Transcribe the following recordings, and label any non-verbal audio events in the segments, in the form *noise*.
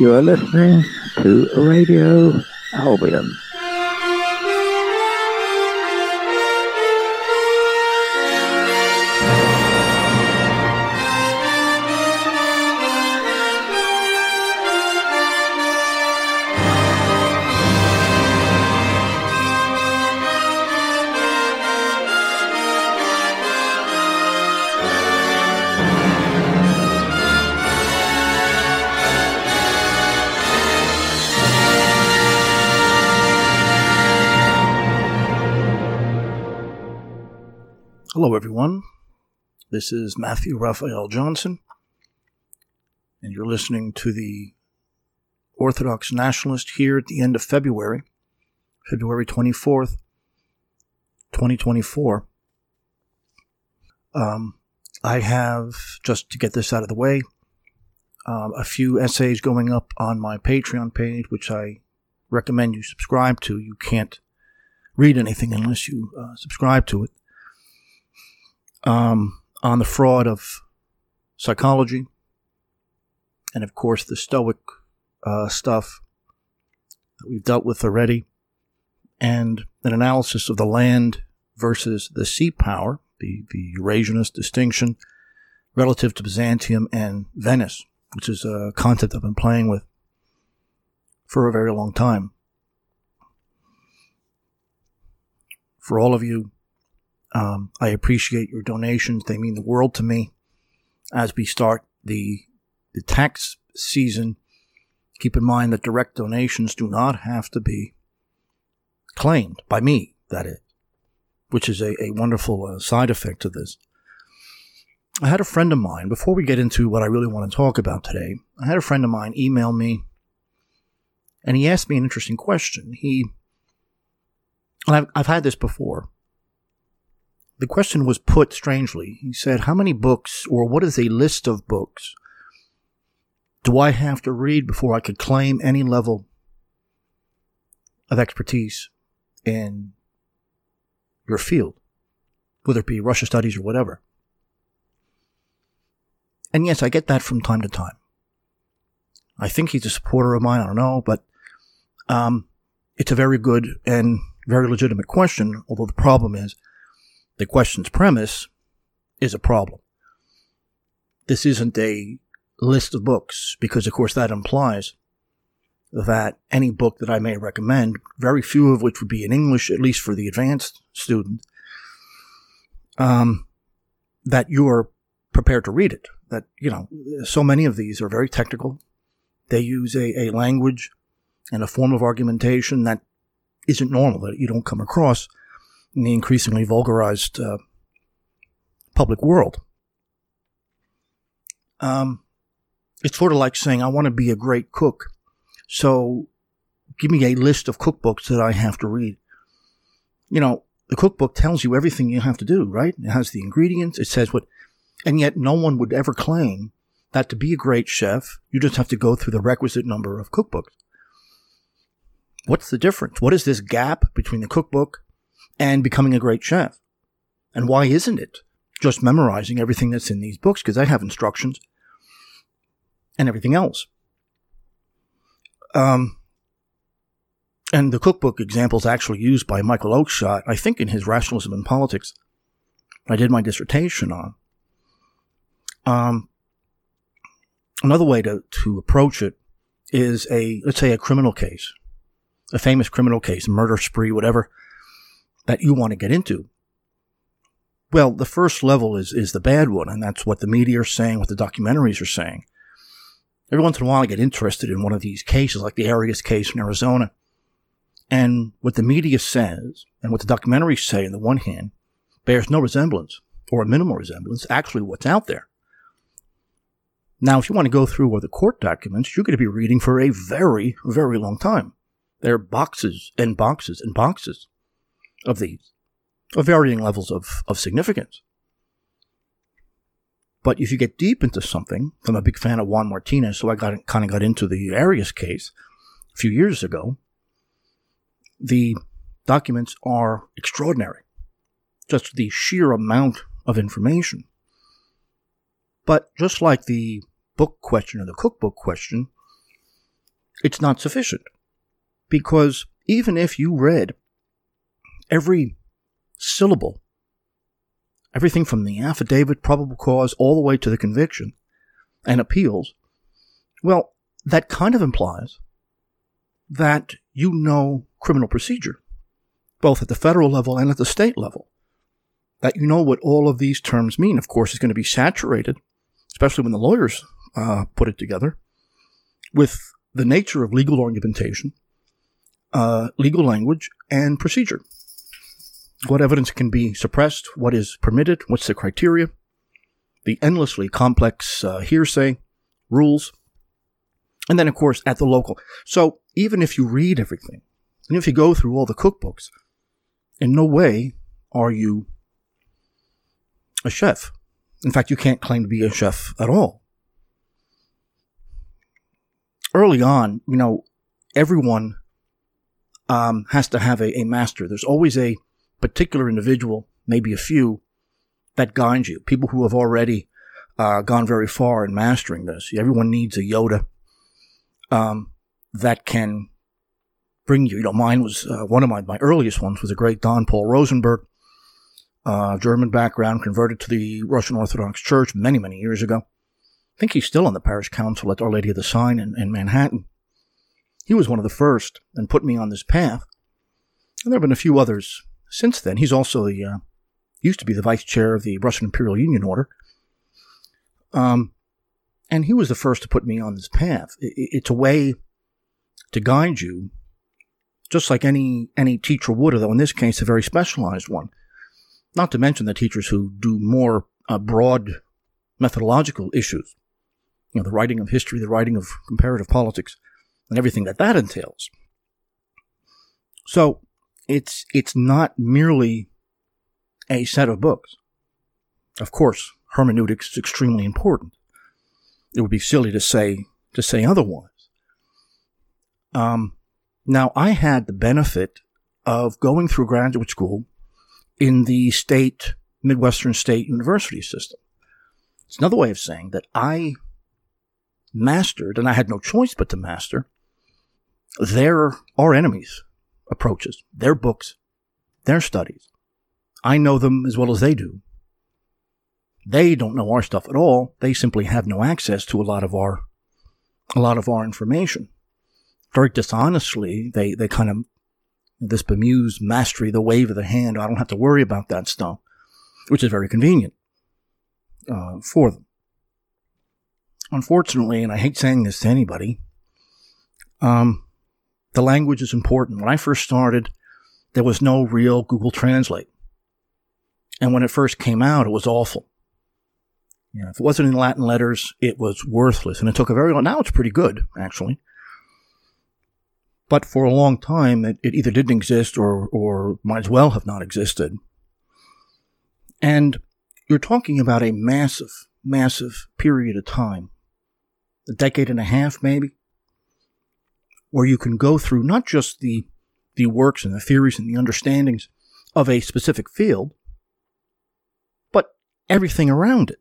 You are listening to Radio Albion. Hello, everyone. This is Matthew Raphael Johnson, and you're listening to the Orthodox Nationalist here at the end of February, February 24th, 2024. Um, I have, just to get this out of the way, um, a few essays going up on my Patreon page, which I recommend you subscribe to. You can't read anything unless you uh, subscribe to it um, on the fraud of psychology, and of course the Stoic uh, stuff that we've dealt with already, and an analysis of the land versus the sea power, the, the Eurasianist distinction relative to Byzantium and Venice, which is a concept I've been playing with for a very long time. For all of you um, I appreciate your donations. They mean the world to me as we start the, the tax season. Keep in mind that direct donations do not have to be claimed by me, that is, which is a, a wonderful uh, side effect of this. I had a friend of mine, before we get into what I really want to talk about today, I had a friend of mine email me and he asked me an interesting question. He, and I've, I've had this before the question was put strangely. He said, How many books, or what is a list of books, do I have to read before I could claim any level of expertise in your field, whether it be Russia studies or whatever? And yes, I get that from time to time. I think he's a supporter of mine. I don't know, but um, it's a very good and very legitimate question. Although the problem is, the question's premise is a problem. This isn't a list of books, because of course that implies that any book that I may recommend, very few of which would be in English, at least for the advanced student, um, that you are prepared to read it. That, you know, so many of these are very technical. They use a, a language and a form of argumentation that isn't normal, that you don't come across in the increasingly vulgarized uh, public world. Um, it's sort of like saying, I want to be a great cook. So give me a list of cookbooks that I have to read. You know, the cookbook tells you everything you have to do, right? It has the ingredients. It says what, and yet no one would ever claim that to be a great chef, you just have to go through the requisite number of cookbooks. What's the difference? What is this gap between the cookbook and becoming a great chef. And why isn't it just memorizing everything that's in these books? Because they have instructions and everything else. Um, and the cookbook example is actually used by Michael Oakeshott, I think, in his Rationalism in Politics. I did my dissertation on. Um, another way to, to approach it is a, let's say, a criminal case, a famous criminal case, murder spree, whatever that you want to get into. Well, the first level is, is the bad one, and that's what the media are saying, what the documentaries are saying. Every once in a while, I get interested in one of these cases, like the Arias case in Arizona. And what the media says and what the documentaries say, on the one hand, bears no resemblance or a minimal resemblance actually what's out there. Now, if you want to go through all the court documents, you're going to be reading for a very, very long time. There are boxes and boxes and boxes of these, of varying levels of, of significance. But if you get deep into something, I'm a big fan of Juan Martinez, so I got kind of got into the Arias case a few years ago. The documents are extraordinary, just the sheer amount of information. But just like the book question or the cookbook question, it's not sufficient. Because even if you read every syllable, everything from the affidavit, probable cause, all the way to the conviction and appeals, well, that kind of implies that you know criminal procedure, both at the federal level and at the state level. That you know what all of these terms mean. Of course, it's going to be saturated, especially when the lawyers uh, put it together, with the nature of legal argumentation, uh, legal language, and procedure. What evidence can be suppressed? What is permitted? What's the criteria? The endlessly complex uh, hearsay rules and then, of course, at the local. So even if you read everything, and if you go through all the cookbooks, in no way are you a chef. In fact, you can't claim to be a chef at all. Early on, you know, everyone um, has to have a, a master. There's always a particular individual, maybe a few, that guides you. People who have already uh, gone very far in mastering this. Everyone needs a Yoda um, that can bring you. You know, mine was uh, one of my, my earliest ones was a great Don Paul Rosenberg, uh, German background, converted to the Russian Orthodox Church many, many years ago. I think he's still on the parish council at Our Lady of the Sign in, in Manhattan. He was one of the first and put me on this path. And there have been a few others since then. He's also the, uh, used to be the vice chair of the Russian Imperial Union Order. Um, and he was the first to put me on this path. It's a way to guide you, just like any any teacher would, although in this case a very specialized one. Not to mention the teachers who do more uh, broad methodological issues, you know, the writing of history, the writing of comparative politics, and everything that that entails. So it's it's not merely a set of books. Of course, hermeneutics is extremely important it would be silly to say to say otherwise. Um, now, I had the benefit of going through graduate school in the state Midwestern State University system. It's another way of saying that I mastered, and I had no choice but to master, their our enemies' approaches, their books, their studies. I know them as well as they do. They don't know our stuff at all. They simply have no access to a lot of our, a lot of our information. Very dishonestly, they, they kind of, this bemused mastery, the wave of the hand, I don't have to worry about that stuff, which is very convenient, uh, for them. Unfortunately, and I hate saying this to anybody, um, the language is important. When I first started, there was no real Google Translate. And when it first came out, it was awful. You know, if it wasn't in Latin letters, it was worthless. And it took a very long, now it's pretty good, actually. But for a long time, it, it either didn't exist or, or might as well have not existed. And you're talking about a massive, massive period of time, a decade and a half maybe, where you can go through not just the, the works and the theories and the understandings of a specific field, but everything around it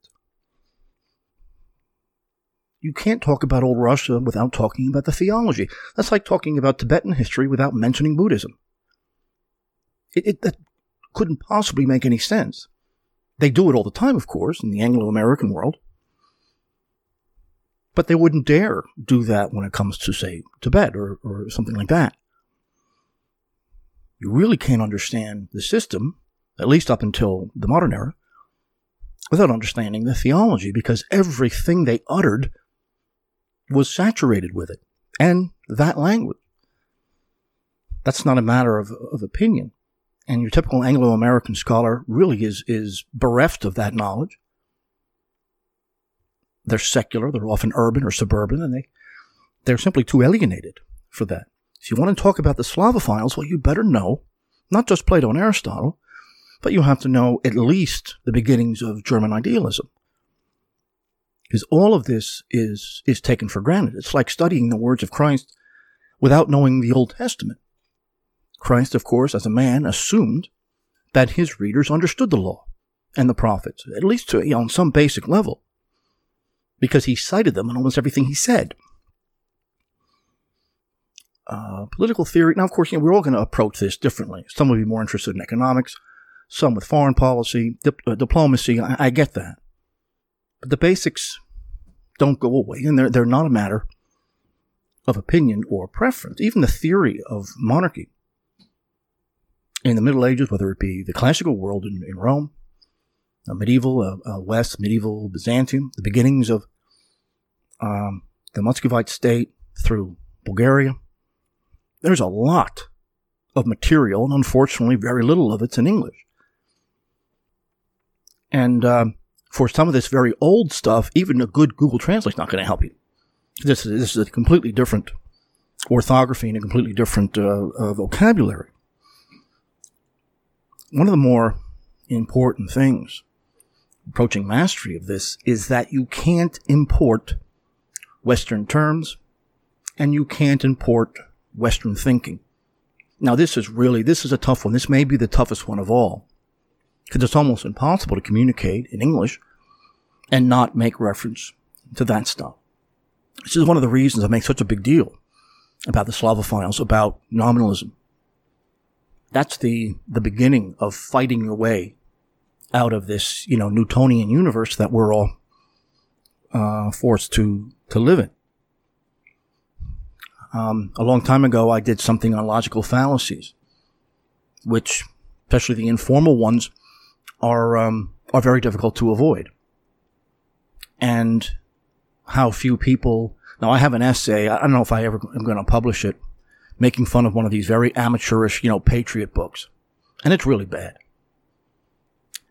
you can't talk about old Russia without talking about the theology. That's like talking about Tibetan history without mentioning Buddhism. It, it that couldn't possibly make any sense. They do it all the time, of course, in the Anglo American world. But they wouldn't dare do that when it comes to, say, Tibet or, or something like that. You really can't understand the system, at least up until the modern era, without understanding the theology, because everything they uttered was saturated with it and that language. That's not a matter of, of opinion. And your typical Anglo American scholar really is, is bereft of that knowledge. They're secular, they're often urban or suburban, and they, they're simply too alienated for that. If you want to talk about the Slavophiles, well, you better know not just Plato and Aristotle, but you have to know at least the beginnings of German idealism. Because all of this is, is taken for granted. It's like studying the words of Christ without knowing the Old Testament. Christ, of course, as a man, assumed that his readers understood the law and the prophets, at least to, you know, on some basic level, because he cited them in almost everything he said. uh, political theory. Now, of course, you know, we're all going to approach this differently. Some will be more interested in economics, some with foreign policy, dip, uh, diplomacy. I, I, get that. But the basics don't go away, and they're, they're not a matter of opinion or preference. Even the theory of monarchy in the Middle Ages, whether it be the classical world in, in Rome, medieval West, medieval Byzantium, the beginnings of um, the Muscovite state through Bulgaria. There's a lot of material, and unfortunately, very little of it's in English. And um, for some of this very old stuff, even a good Google Translate is not going to help you. This, is, this is a completely different orthography and a completely different uh, uh, vocabulary. One of the more important things approaching mastery of this is that you can't import Western terms and you can't import Western thinking. Now, this is really, this is a tough one. This may be the toughest one of all because it's almost impossible to communicate in English and not make reference to that stuff. This is one of the reasons I make such a big deal about the Slavophiles, about nominalism. That's the, the beginning of fighting your way out of this, you know, Newtonian universe that we're all uh, forced to to live in. Um, a long time ago, I did something on logical fallacies, which, especially the informal ones, are um, are very difficult to avoid. And how few people. Now, I have an essay. I don't know if I ever am going to publish it, making fun of one of these very amateurish, you know, patriot books, and it's really bad.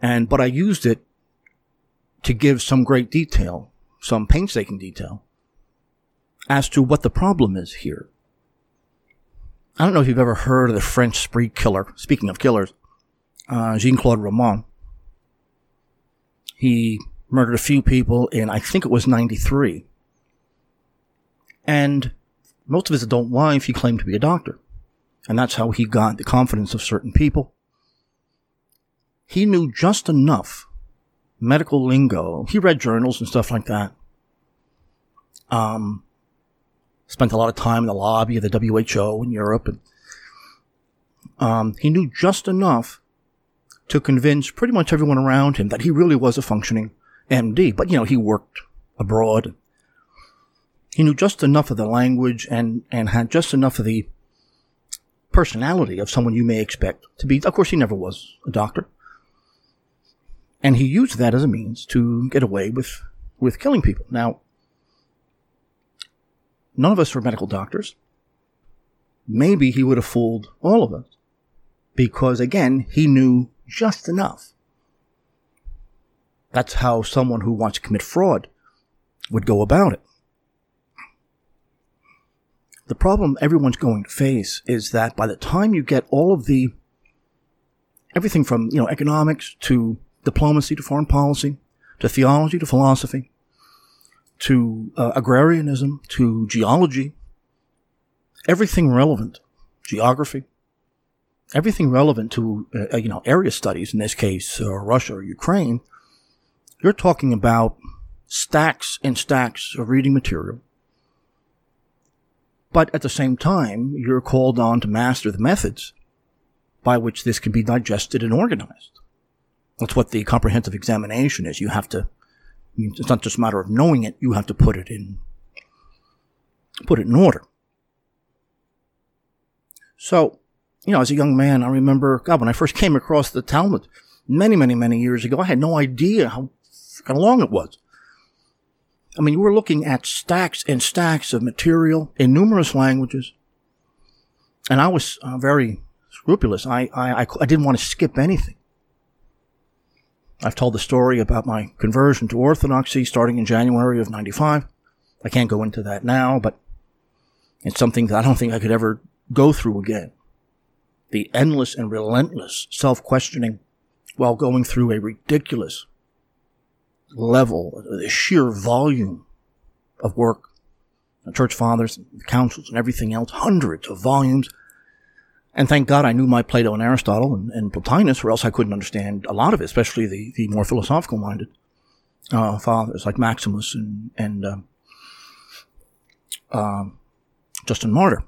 And, but I used it to give some great detail, some painstaking detail as to what the problem is here. I don't know if you've ever heard of the French spree killer. Speaking of killers, uh, Jean Claude Romand. He murdered a few people in, I think it was 93. And most of his adult life, he claimed to be a doctor. And that's how he got the confidence of certain people he knew just enough medical lingo. He read journals and stuff like that. Um, spent a lot of time in the lobby of the WHO in Europe, and um, he knew just enough to convince pretty much everyone around him that he really was a functioning MD. But you know, he worked abroad. He knew just enough of the language and and had just enough of the personality of someone you may expect to be. Of course, he never was a doctor. And he used that as a means to get away with, with killing people. Now, none of us are medical doctors. Maybe he would have fooled all of us because again, he knew just enough. That's how someone who wants to commit fraud would go about it. The problem everyone's going to face is that by the time you get all of the everything from, you know, economics to diplomacy to foreign policy, to theology to philosophy, to uh, agrarianism to geology, everything relevant, geography, everything relevant to uh, you know area studies. In this case, uh, Russia or Ukraine. You're talking about stacks and stacks of reading material. But at the same time, you're called on to master the methods by which this can be digested and organized. That's what the comprehensive examination is. You have to, it's not just a matter of knowing it, you have to put it in, put it in order. So, you know, as a young man, I remember, God, when I first came across the Talmud many, many, many years ago, I had no idea how long it was. I mean, you were looking at stacks and stacks of material in numerous languages. And I was uh, very scrupulous. I, I, I, I didn't want to skip anything. I've told the story about my conversion to Orthodoxy starting in January of 95. I can't go into that now, but it's something that I don't think I could ever go through again. The endless and relentless self-questioning while going through a ridiculous level, the sheer volume of work, the church fathers, the councils, and everything else, hundreds of volumes and thank God I knew my Plato and Aristotle and, and Plotinus, or else I couldn't understand a lot of it, especially the, the more philosophical minded uh, fathers like Maximus and, and uh, uh, Justin Martyr.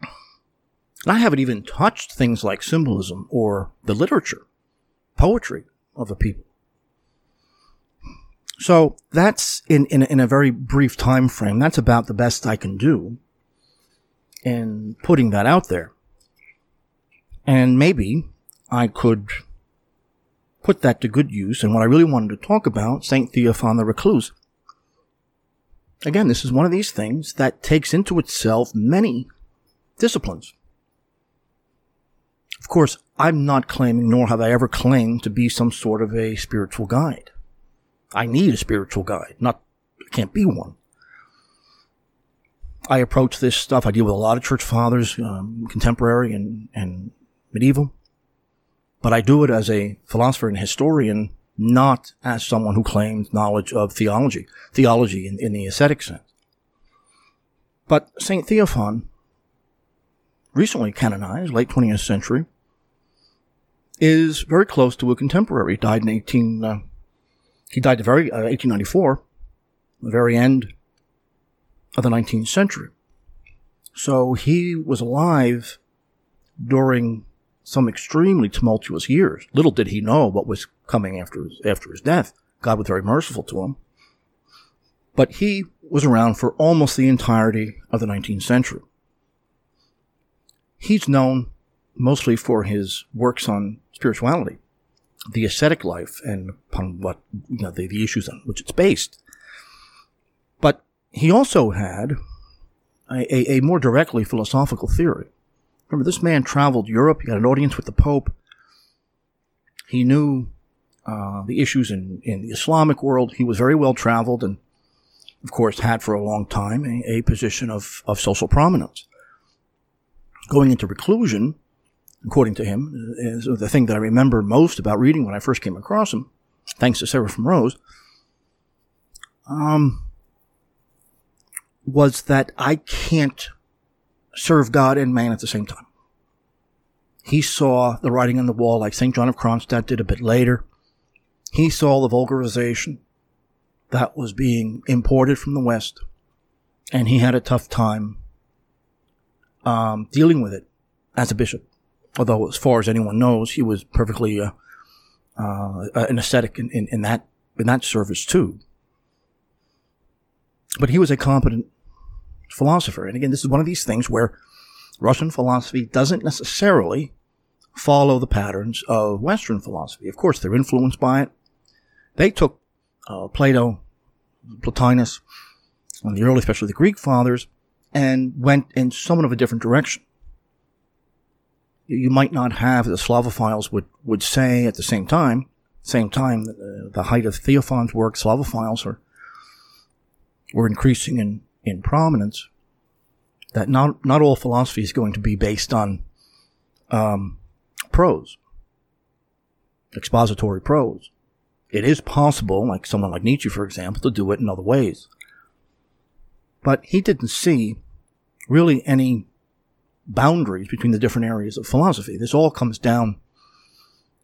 And I haven't even touched things like symbolism or the literature, poetry of the people. So that's in, in, in a very brief time frame. That's about the best I can do in putting that out there. And maybe I could put that to good use. And what I really wanted to talk about, St. Theophan the Recluse. Again, this is one of these things that takes into itself many disciplines. Of course, I'm not claiming, nor have I ever claimed to be some sort of a spiritual guide. I need a spiritual guide, not, I can't be one. I approach this stuff. I deal with a lot of church fathers, um, contemporary and, and medieval, but I do it as a philosopher and historian, not as someone who claims knowledge of theology, theology in, in the ascetic sense. But St. Theophan, recently canonized, late 20th century, is very close to a contemporary. He died in 18, uh, he died the very, uh, 1894, the very end of the 19th century. So he was alive during some extremely tumultuous years. Little did he know what was coming after his, after his death. God was very merciful to him. But he was around for almost the entirety of the 19th century. He's known mostly for his works on spirituality, the ascetic life, and upon what you know the, the issues on which it's based. But he also had a, a, a more directly philosophical theory. Remember, this man traveled Europe. He had an audience with the Pope. He knew uh, the issues in, in the Islamic world. He was very well traveled and, of course, had for a long time a, a position of, of social prominence. Going into reclusion, according to him, is the thing that I remember most about reading when I first came across him, thanks to Seraphim Rose, um, was that I can't serve God and man at the same time. He saw the writing on the wall like St. John of Kronstadt did a bit later. He saw the vulgarization that was being imported from the West, and he had a tough time um, dealing with it as a bishop. Although, as far as anyone knows, he was perfectly uh, uh, an ascetic in, in, in, that in that service too. But he was a competent philosopher, and again, this is one of these things where Russian philosophy doesn't necessarily follow the patterns of Western philosophy. Of course, they're influenced by it. They took uh, Plato, Plotinus, and the early, especially the Greek fathers, and went in somewhat of a different direction. You might not have, the Slavophiles would, would say at the same time, same time, uh, the height of Theophan's work, Slavophiles are, were increasing in, in prominence, that not, not all philosophy is going to be based on um, prose, expository prose. It is possible, like someone like Nietzsche, for example, to do it in other ways. But he didn't see really any boundaries between the different areas of philosophy. This all comes down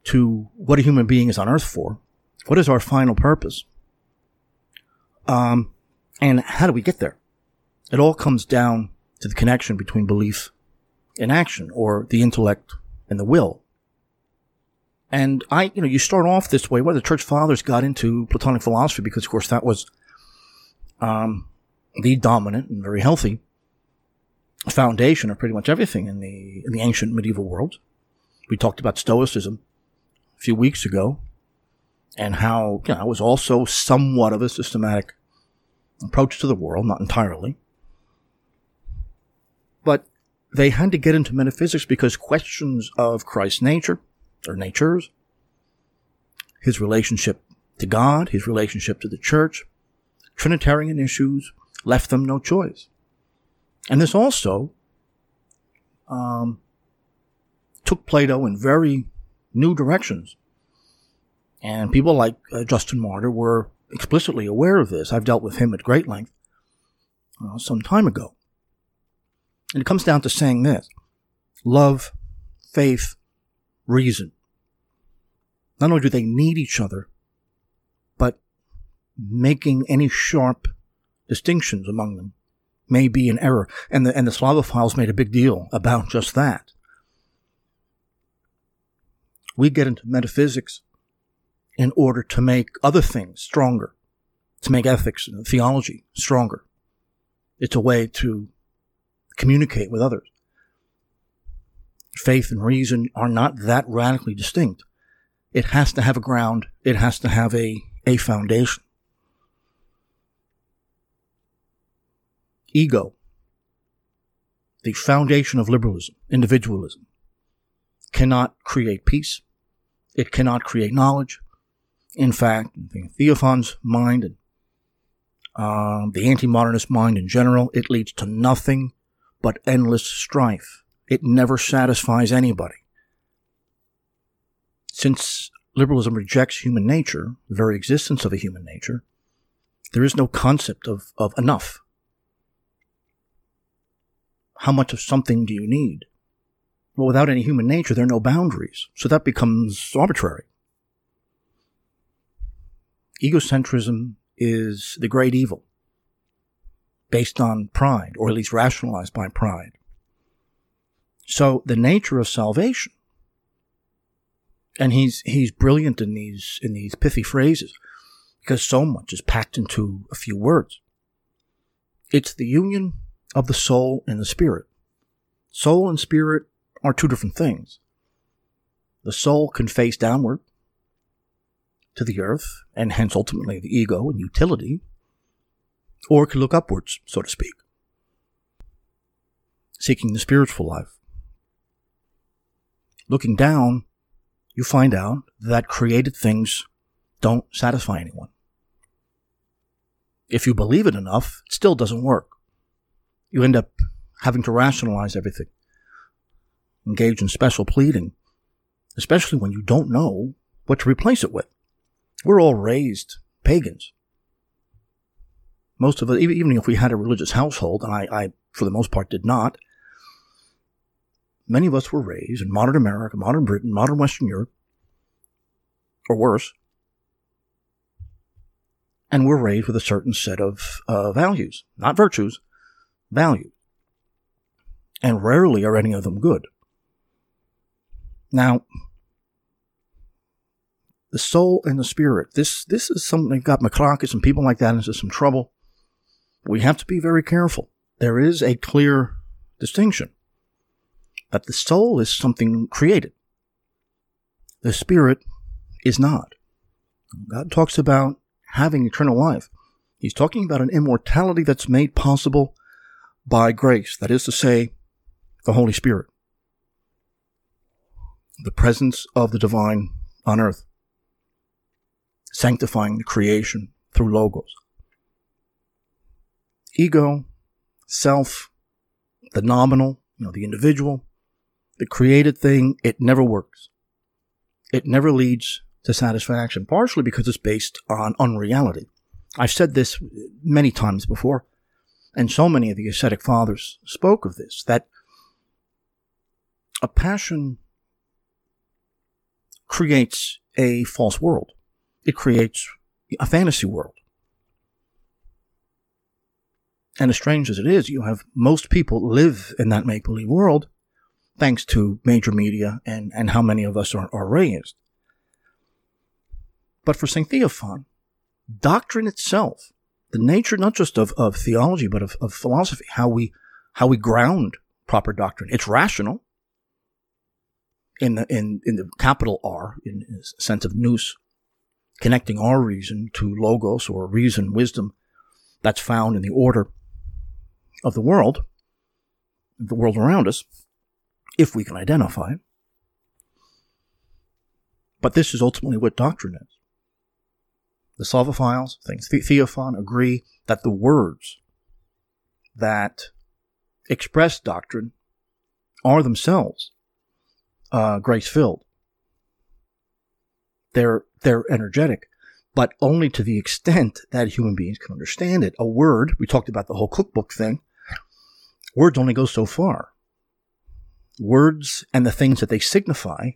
to what a human being is on earth for. What is our final purpose? Um, and how do we get there? It all comes down to the connection between belief and action, or the intellect and the will. And I, you know, you start off this way. Where the church fathers got into Platonic philosophy because, of course, that was um, the dominant and very healthy foundation of pretty much everything in the in the ancient medieval world. We talked about Stoicism a few weeks ago, and how you know it was also somewhat of a systematic approach to the world, not entirely. But they had to get into metaphysics because questions of Christ's nature, or natures, his relationship to God, his relationship to the church, Trinitarian issues left them no choice. And this also um, took Plato in very new directions. And people like uh, Justin Martyr were explicitly aware of this. I've dealt with him at great length uh, some time ago. And it comes down to saying this love, faith, reason. Not only do they need each other, but making any sharp distinctions among them may be an error. And the, and the Slavophiles made a big deal about just that. We get into metaphysics in order to make other things stronger, to make ethics and theology stronger. It's a way to communicate with others. Faith and reason are not that radically distinct. It has to have a ground. It has to have a, a foundation. Ego, the foundation of liberalism, individualism, cannot create peace. It cannot create knowledge. In fact, in Theophan's mind and uh, the anti-modernist mind in general, it leads to nothing but endless strife. It never satisfies anybody. Since liberalism rejects human nature, the very existence of a human nature, there is no concept of, of enough. How much of something do you need? Well, without any human nature, there are no boundaries. So that becomes arbitrary. Egocentrism is the great evil based on pride, or at least rationalized by pride. So the nature of salvation, and he's he's brilliant in these in these pithy phrases, because so much is packed into a few words. It's the union of the soul and the spirit. Soul and spirit are two different things. The soul can face downward to the earth, and hence ultimately the ego and utility, or it can look upwards, so to speak, seeking the spiritual life. Looking down, you find out that created things don't satisfy anyone. If you believe it enough, it still doesn't work. You end up having to rationalize everything, engage in special pleading, especially when you don't know what to replace it with. We're all raised pagans. Most of us, even if we had a religious household, and I, I for the most part, did not, many of us were raised in modern America, modern Britain, modern Western Europe, or worse, and we're raised with a certain set of uh, values, not virtues, values. And rarely are any of them good. Now, the soul and the spirit, this, this is something that got Macrakis and people like that into some trouble. We have to be very careful. There is a clear distinction that the soul is something created. The spirit is not. God talks about having eternal life. He's talking about an immortality that's made possible by grace, that is to say, the Holy Spirit, the presence of the divine on earth, sanctifying the creation through Logos. Ego, self, the nominal, you know, the individual, the created thing, it never works. It never leads to satisfaction, partially because it's based on unreality. I've said this many times before, and so many of the ascetic fathers spoke of this, that a passion creates a false world. It creates a fantasy world. And as strange as it is, you have most people live in that make believe world thanks to major media and, and how many of us are, are raised. But for St. Theophan, doctrine itself, the nature not just of, of theology, but of, of philosophy, how we, how we ground proper doctrine, it's rational in the, in, in the capital R, in the sense of nous, connecting our reason to logos or reason, wisdom that's found in the order of the world, the world around us if we can identify. But this is ultimately what doctrine is. The Slavophiles, things, the- Theophan agree that the words that express doctrine are themselves uh, grace filled. They're they're energetic, but only to the extent that human beings can understand it. A word, we talked about the whole cookbook thing. Words only go so far words and the things that they signify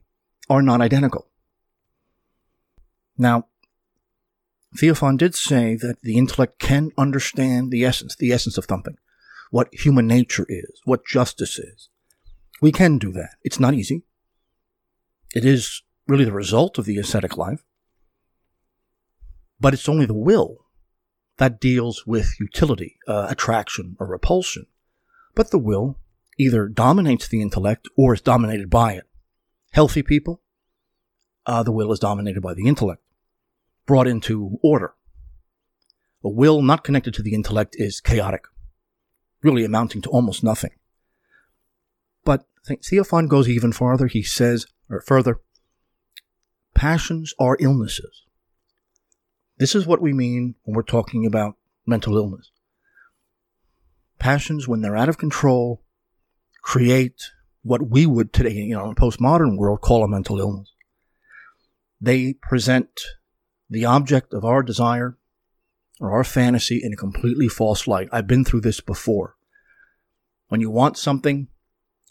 are not identical. Now, Theophan did say that the intellect can understand the essence, the essence of something. what human nature is, what justice is. We can do that. It's not easy. It is really the result of the ascetic life. But it's only the will that deals with utility, uh, attraction, or repulsion. But the will either dominates the intellect or is dominated by it. Healthy people, uh, the will is dominated by the intellect, brought into order. A will not connected to the intellect is chaotic, really amounting to almost nothing. But Theophan goes even farther. He says, or further, passions are illnesses. This is what we mean when we're talking about mental illness. Passions, when they're out of control, create what we would today, you know, in a postmodern world, call a mental illness. They present the object of our desire or our fantasy in a completely false light. I've been through this before. When you want something,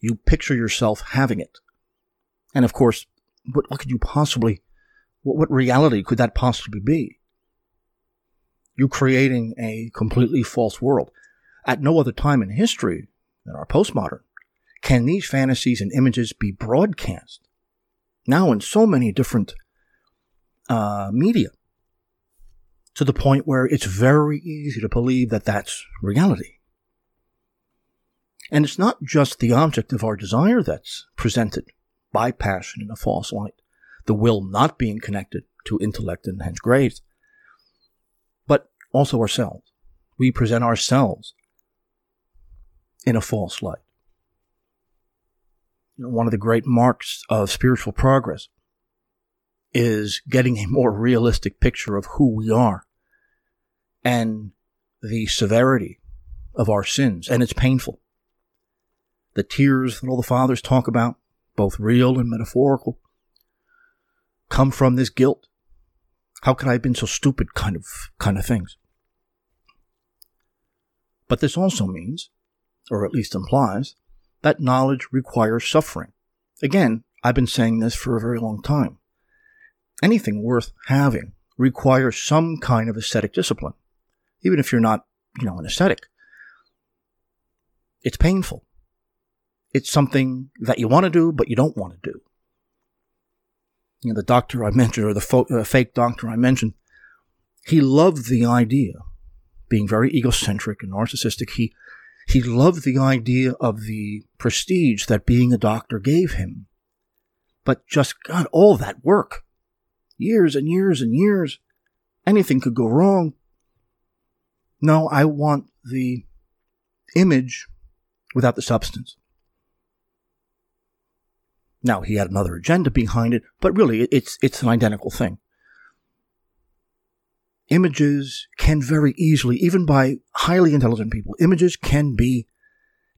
you picture yourself having it. And of course, what, what could you possibly, what, what reality could that possibly be? You're creating a completely false world. At no other time in history than our postmodern can these fantasies and images be broadcast now in so many different uh, media to the point where it's very easy to believe that that's reality. And it's not just the object of our desire that's presented by passion in a false light, the will not being connected to intellect and hence grace, but also ourselves. We present ourselves in a false light. One of the great marks of spiritual progress is getting a more realistic picture of who we are and the severity of our sins. And it's painful. The tears that all the fathers talk about, both real and metaphorical, come from this guilt. How could I have been so stupid kind of kind of things? But this also means, or at least implies, that knowledge requires suffering. Again, I've been saying this for a very long time. Anything worth having requires some kind of ascetic discipline, even if you're not, you know, an ascetic. It's painful. It's something that you want to do, but you don't want to do. You know, the doctor I mentioned, or the fo- uh, fake doctor I mentioned, he loved the idea, being very egocentric and narcissistic. He he loved the idea of the prestige that being a doctor gave him. But just, God, all that work. Years and years and years. Anything could go wrong. No, I want the image without the substance. Now, he had another agenda behind it, but really, it's, it's an identical thing images can very easily, even by highly intelligent people, images can be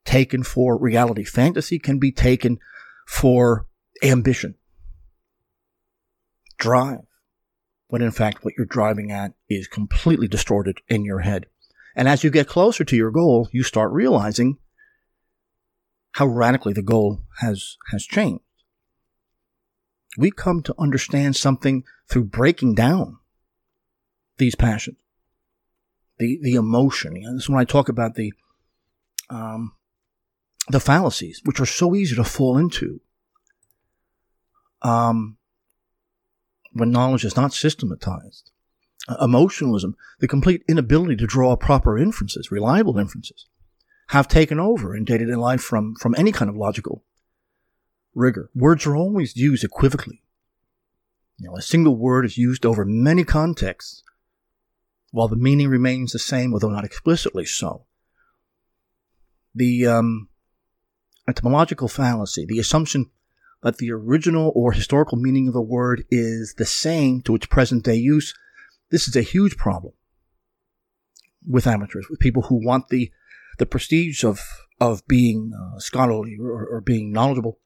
taken for reality. Fantasy can be taken for ambition, drive, when in fact what you're driving at is completely distorted in your head. And as you get closer to your goal, you start realizing how radically the goal has, has changed. We come to understand something through breaking down these passions, the the emotion. You know, this is when I talk about the um, the fallacies, which are so easy to fall into. Um, when knowledge is not systematized, uh, emotionalism, the complete inability to draw proper inferences, reliable inferences, have taken over in day to day life from from any kind of logical rigor. Words are always used equivocally. You know, a single word is used over many contexts while the meaning remains the same, although not explicitly so. The um, etymological fallacy, the assumption that the original or historical meaning of a word is the same to its present day use, this is a huge problem with amateurs, with people who want the the prestige of of being uh, scholarly or, or being knowledgeable,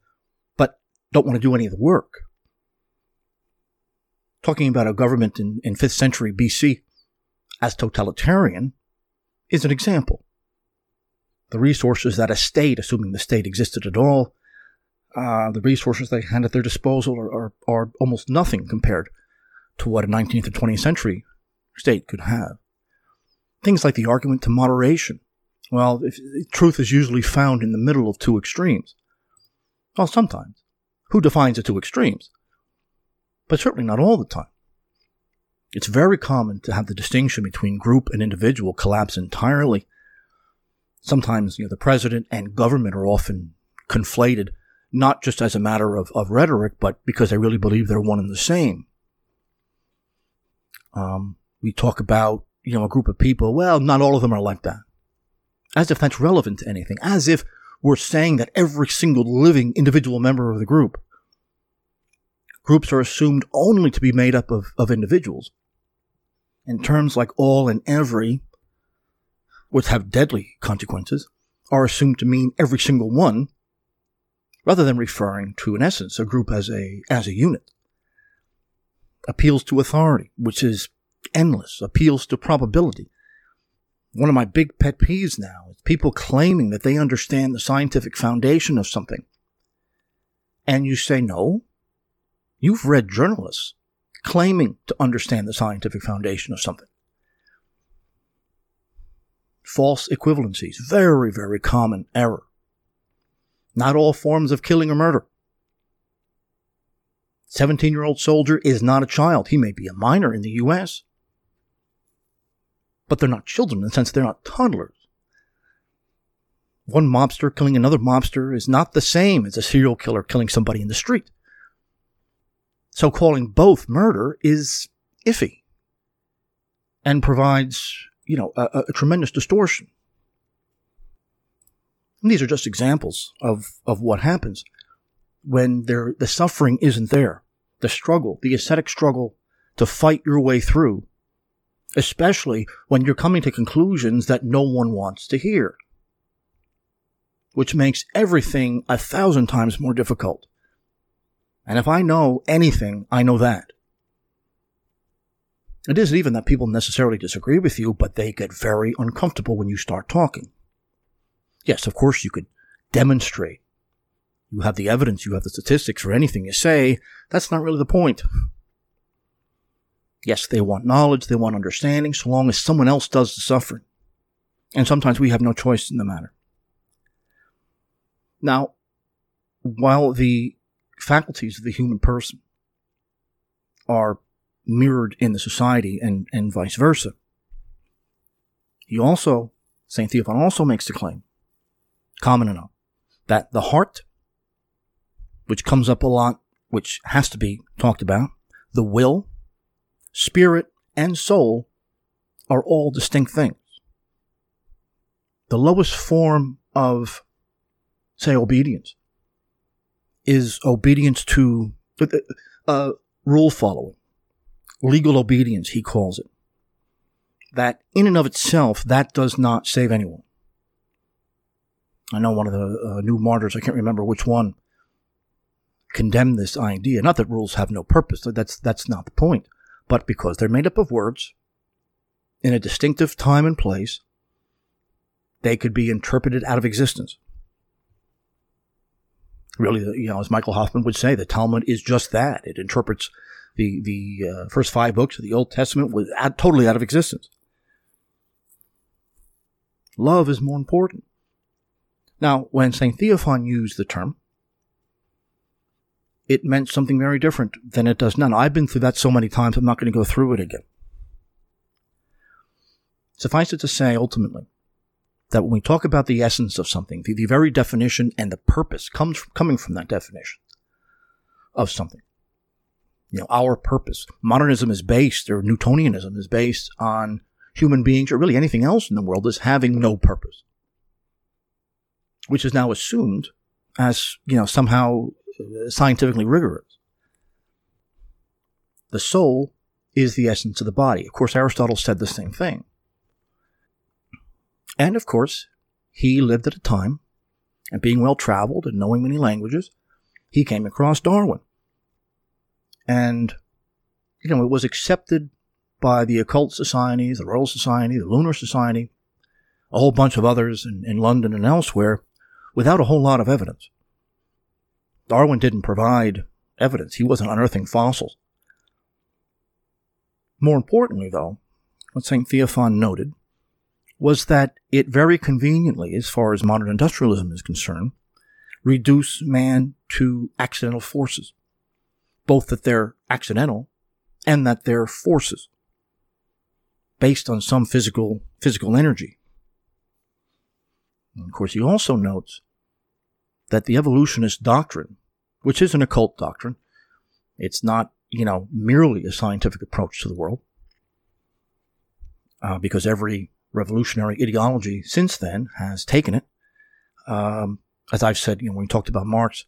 but don't want to do any of the work. Talking about a government in, in 5th century BC as totalitarian is an example. The resources that a state, assuming the state existed at all, uh, the resources they had at their disposal are, are, are almost nothing compared to what a 19th or 20th century state could have. Things like the argument to moderation, Well, if, truth is usually found in the middle of two extremes. Well, sometimes. Who defines the two extremes? But certainly not all the time. It's very common to have the distinction between group and individual collapse entirely. Sometimes, you know, the president and government are often conflated, not just as a matter of, of rhetoric, but because they really believe they're one and the same. Um, we talk about, you know, a group of people. Well, not all of them are like that. As if that's relevant to anything. As if we're saying that every single living individual member of the group. Groups are assumed only to be made up of, of individuals. And terms like all and every, which have deadly consequences, are assumed to mean every single one, rather than referring to, in essence, a group as a, as a unit. Appeals to authority, which is endless, appeals to probability. One of my big pet peeves now is people claiming that they understand the scientific foundation of something. And you say, no, you've read journalists claiming to understand the scientific foundation of something. False equivalencies, very, very common error. Not all forms of killing or murder. 17 year old soldier is not a child. He may be a minor in the U.S., but they're not children in the sense they're not toddlers. One mobster killing another mobster is not the same as a serial killer killing somebody in the street. So calling both murder is iffy and provides, you know, a, a tremendous distortion. And these are just examples of, of what happens when there, the suffering isn't there. The struggle, the ascetic struggle to fight your way through, especially when you're coming to conclusions that no one wants to hear, which makes everything a thousand times more difficult. And if I know anything, I know that. It isn't even that people necessarily disagree with you, but they get very uncomfortable when you start talking. Yes, of course you could demonstrate. You have the evidence, you have the statistics for anything you say. That's not really the point. Yes, they want knowledge, they want understanding, so long as someone else does the suffering. And sometimes we have no choice in the matter. Now, while the faculties of the human person are mirrored in the society and, and vice versa. He also, St. Theophan also makes the claim, common enough, that the heart, which comes up a lot, which has to be talked about, the will, spirit, and soul are all distinct things. The lowest form of, say, obedience is obedience to uh, rule following, legal obedience, he calls it. That in and of itself, that does not save anyone. I know one of the uh, new martyrs, I can't remember which one, condemned this idea. Not that rules have no purpose, that's, that's not the point, but because they're made up of words in a distinctive time and place, they could be interpreted out of existence really, you know, as Michael Hoffman would say, the Talmud is just that. It interprets the the uh, first five books of the Old Testament was out, totally out of existence. Love is more important. Now, when St. Theophan used the term, it meant something very different than it does now. I've been through that so many times, I'm not going to go through it again. Suffice it to say, ultimately, that when we talk about the essence of something, the, the very definition and the purpose comes from, coming from that definition of something. You know, our purpose. Modernism is based, or Newtonianism is based on human beings, or really anything else in the world, as having no purpose, which is now assumed as you know somehow uh, scientifically rigorous. The soul is the essence of the body. Of course, Aristotle said the same thing. And of course, he lived at a time, and being well traveled and knowing many languages, he came across Darwin. And, you know, it was accepted by the occult societies, the Royal Society, the Lunar Society, a whole bunch of others in, in London and elsewhere, without a whole lot of evidence. Darwin didn't provide evidence. He wasn't unearthing fossils. More importantly, though, what St. Theophan noted was that it very conveniently, as far as modern industrialism is concerned, reduced man to accidental forces, both that they're accidental and that they're forces based on some physical physical energy. And of course, he also notes that the evolutionist doctrine, which is an occult doctrine, it's not you know merely a scientific approach to the world, uh, because every revolutionary ideology since then has taken it. Um, as I've said, you know, when we talked about Marx,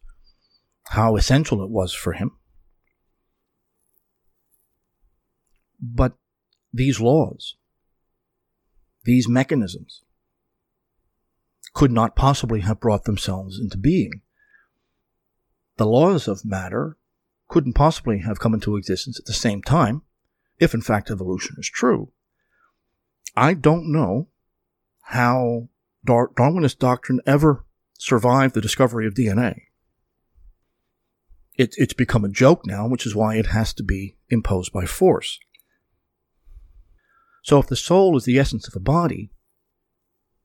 how essential it was for him. But these laws, these mechanisms, could not possibly have brought themselves into being. The laws of matter couldn't possibly have come into existence at the same time, if in fact evolution is true. I don't know how Dar- Darwinist doctrine ever survived the discovery of DNA. It, it's become a joke now, which is why it has to be imposed by force. So if the soul is the essence of a body,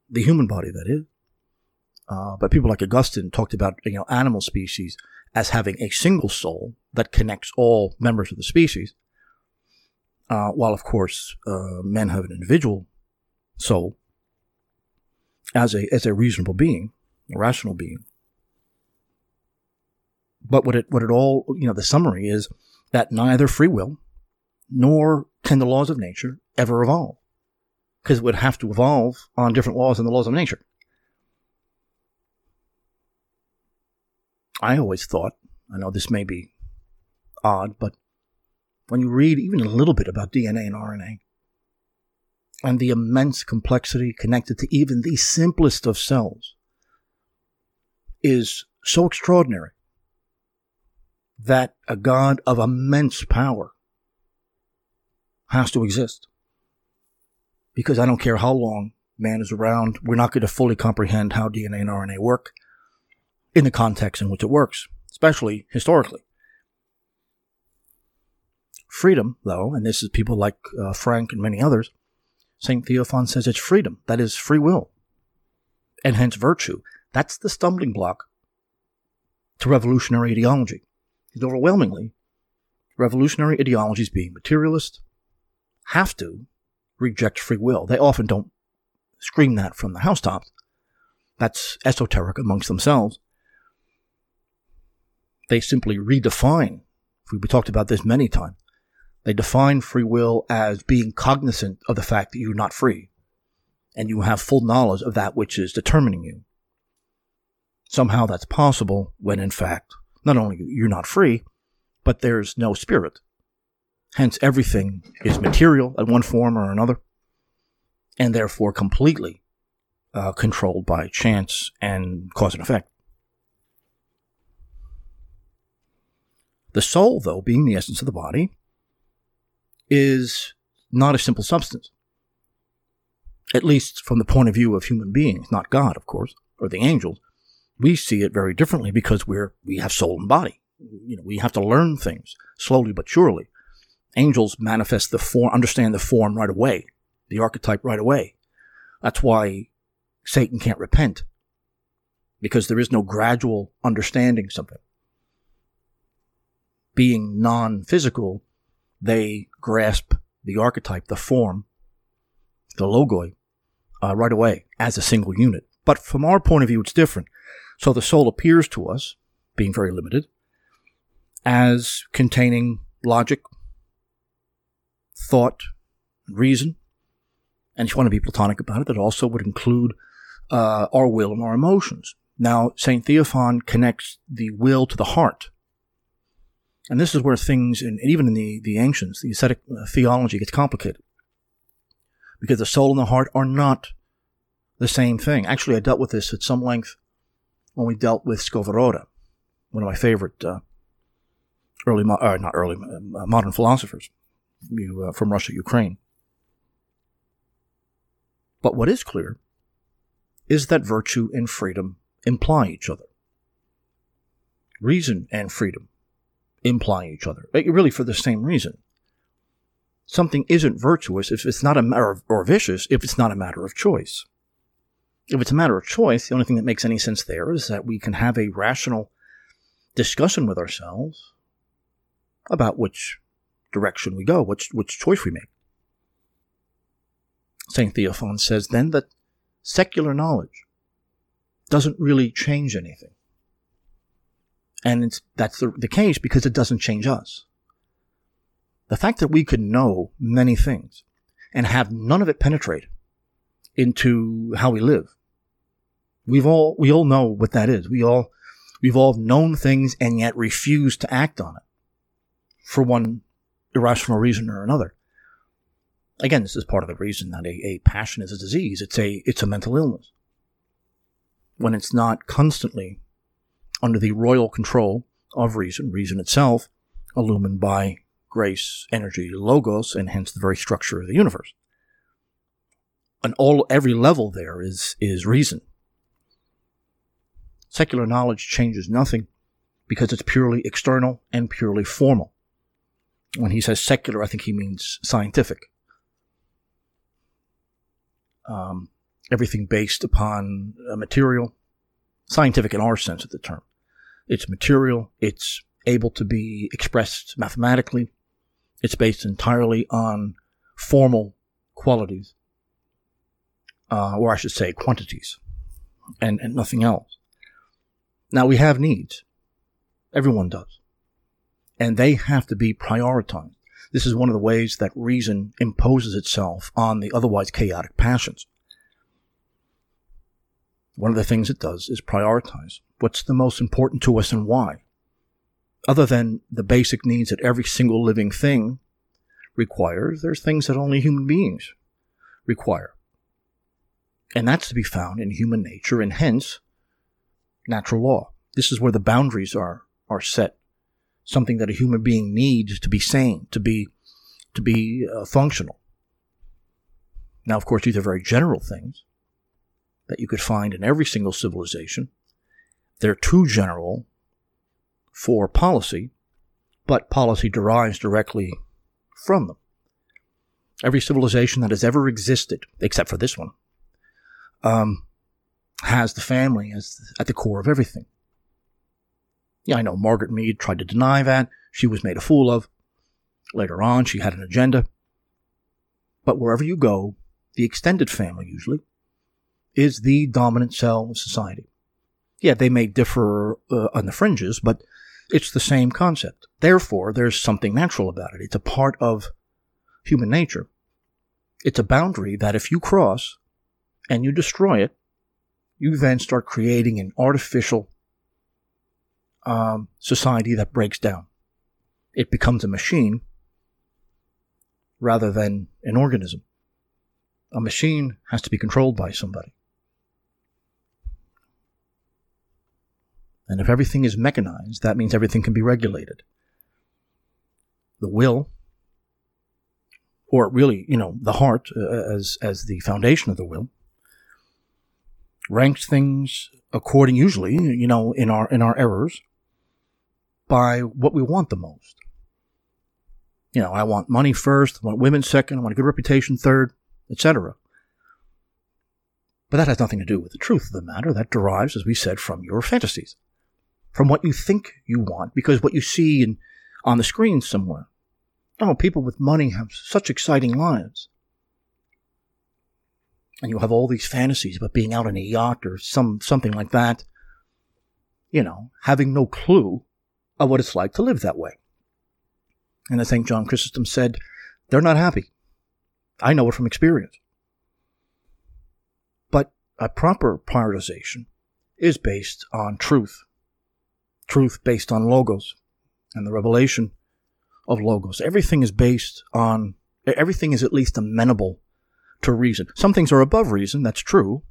the human body that is, uh, but people like Augustine talked about you know animal species as having a single soul that connects all members of the species. Uh, while of course uh, men have an individual soul as a as a reasonable being, a rational being. But what it what it all you know the summary is that neither free will nor can the laws of nature ever evolve because it would have to evolve on different laws than the laws of nature. I always thought, I know this may be odd, but when you read even a little bit about DNA and RNA and the immense complexity connected to even the simplest of cells is so extraordinary that a God of immense power has to exist. Because I don't care how long man is around, we're not going to fully comprehend how DNA and RNA work in the context in which it works, especially historically. Freedom, though, and this is people like uh, Frank and many others, St. Theophan says it's freedom, that is free will, and hence virtue. That's the stumbling block to revolutionary ideology. Because overwhelmingly, revolutionary ideologies, being materialist, have to reject free will. They often don't scream that from the housetops. That's esoteric amongst themselves they simply redefine, we talked about this many times, they define free will as being cognizant of the fact that you're not free and you have full knowledge of that which is determining you. Somehow that's possible when in fact, not only you're not free, but there's no spirit. Hence everything is material in one form or another and therefore completely uh, controlled by chance and cause and effect. The soul, though, being the essence of the body, is not a simple substance. At least from the point of view of human beings, not God, of course, or the angels. We see it very differently because we're we have soul and body. You know, we have to learn things slowly but surely. Angels manifest the form, understand the form right away, the archetype right away. That's why Satan can't repent because there is no gradual understanding something being non physical, they grasp the archetype, the form, the logoi, uh, right away as a single unit. But from our point of view, it's different. So the soul appears to us, being very limited, as containing logic, thought, reason. And if you want to be Platonic about it, that also would include uh, our will and our emotions. Now, St. Theophan connects the will to the heart. And this is where things, and even in the, the ancients, the ascetic uh, theology gets complicated. Because the soul and the heart are not the same thing. Actually, I dealt with this at some length when we dealt with Skovoroda, one of my favorite uh, early, uh, not early, uh, modern philosophers you, uh, from Russia, Ukraine. But what is clear is that virtue and freedom imply each other. Reason and freedom imply each other, really for the same reason. something isn't virtuous if it's not a matter of, or vicious if it's not a matter of choice. If it's a matter of choice, the only thing that makes any sense there is that we can have a rational discussion with ourselves about which direction we go, which, which choice we make. St. Theophan says then that secular knowledge doesn't really change anything. And it's, that's the, the case because it doesn't change us. The fact that we could know many things and have none of it penetrate into how we live. We've all, we all know what that is. We all, we've all known things and yet refuse to act on it for one irrational reason or another. Again, this is part of the reason that a, a passion is a disease. It's a, it's a mental illness. When it's not constantly under the royal control of reason, reason itself, illumined by grace, energy, logos, and hence the very structure of the universe. And all every level there is is reason. Secular knowledge changes nothing because it's purely external and purely formal. When he says secular, I think he means scientific. Um, everything based upon material, scientific in our sense of the term. It's material, it's able to be expressed mathematically, it's based entirely on formal qualities, uh, or I should say quantities, and, and nothing else. Now we have needs. Everyone does and they have to be prioritized. This is one of the ways that reason imposes itself on the otherwise chaotic passions. One of the things it does is prioritize. What's the most important to us and why? Other than the basic needs that every single living thing requires, there's things that only human beings require. And that's to be found in human nature and hence natural law. This is where the boundaries are, are set something that a human being needs to be sane, to be to be uh, functional. Now, of course, these are very general things that you could find in every single civilization. They're too general for policy, but policy derives directly from them. Every civilization that has ever existed, except for this one, um, has the family as at the core of everything. Yeah, I know Margaret Mead tried to deny that. She was made a fool of. Later on, she had an agenda. But wherever you go, the extended family usually is the dominant cell of society. Yeah, they may differ uh, on the fringes, but it's the same concept. Therefore, there's something natural about it. It's a part of human nature. It's a boundary that if you cross and you destroy it, you then start creating an artificial um, society that breaks down. It becomes a machine rather than an organism. A machine has to be controlled by somebody. And if everything is mechanized, that means everything can be regulated. The will, or really, you know, the heart uh, as, as the foundation of the will, ranks things according, usually, you know, in our, in our errors, by what we want the most. You know, I want money first, I want women second, I want a good reputation third, etc. But that has nothing to do with the truth of the matter. That derives, as we said, from your fantasies, from what you think you want, because what you see in, on the screen somewhere. Oh, people with money have such exciting lives. And you have all these fantasies about being out on a yacht or some something like that. You know, having no clue of what it's like to live that way. And I think John Chrysostom said, they're not happy. I know it from experience. But a proper prioritization is based on truth. Truth based on logos and the revelation of logos. Everything is based on, everything is at least amenable to reason. Some things are above reason, that's true,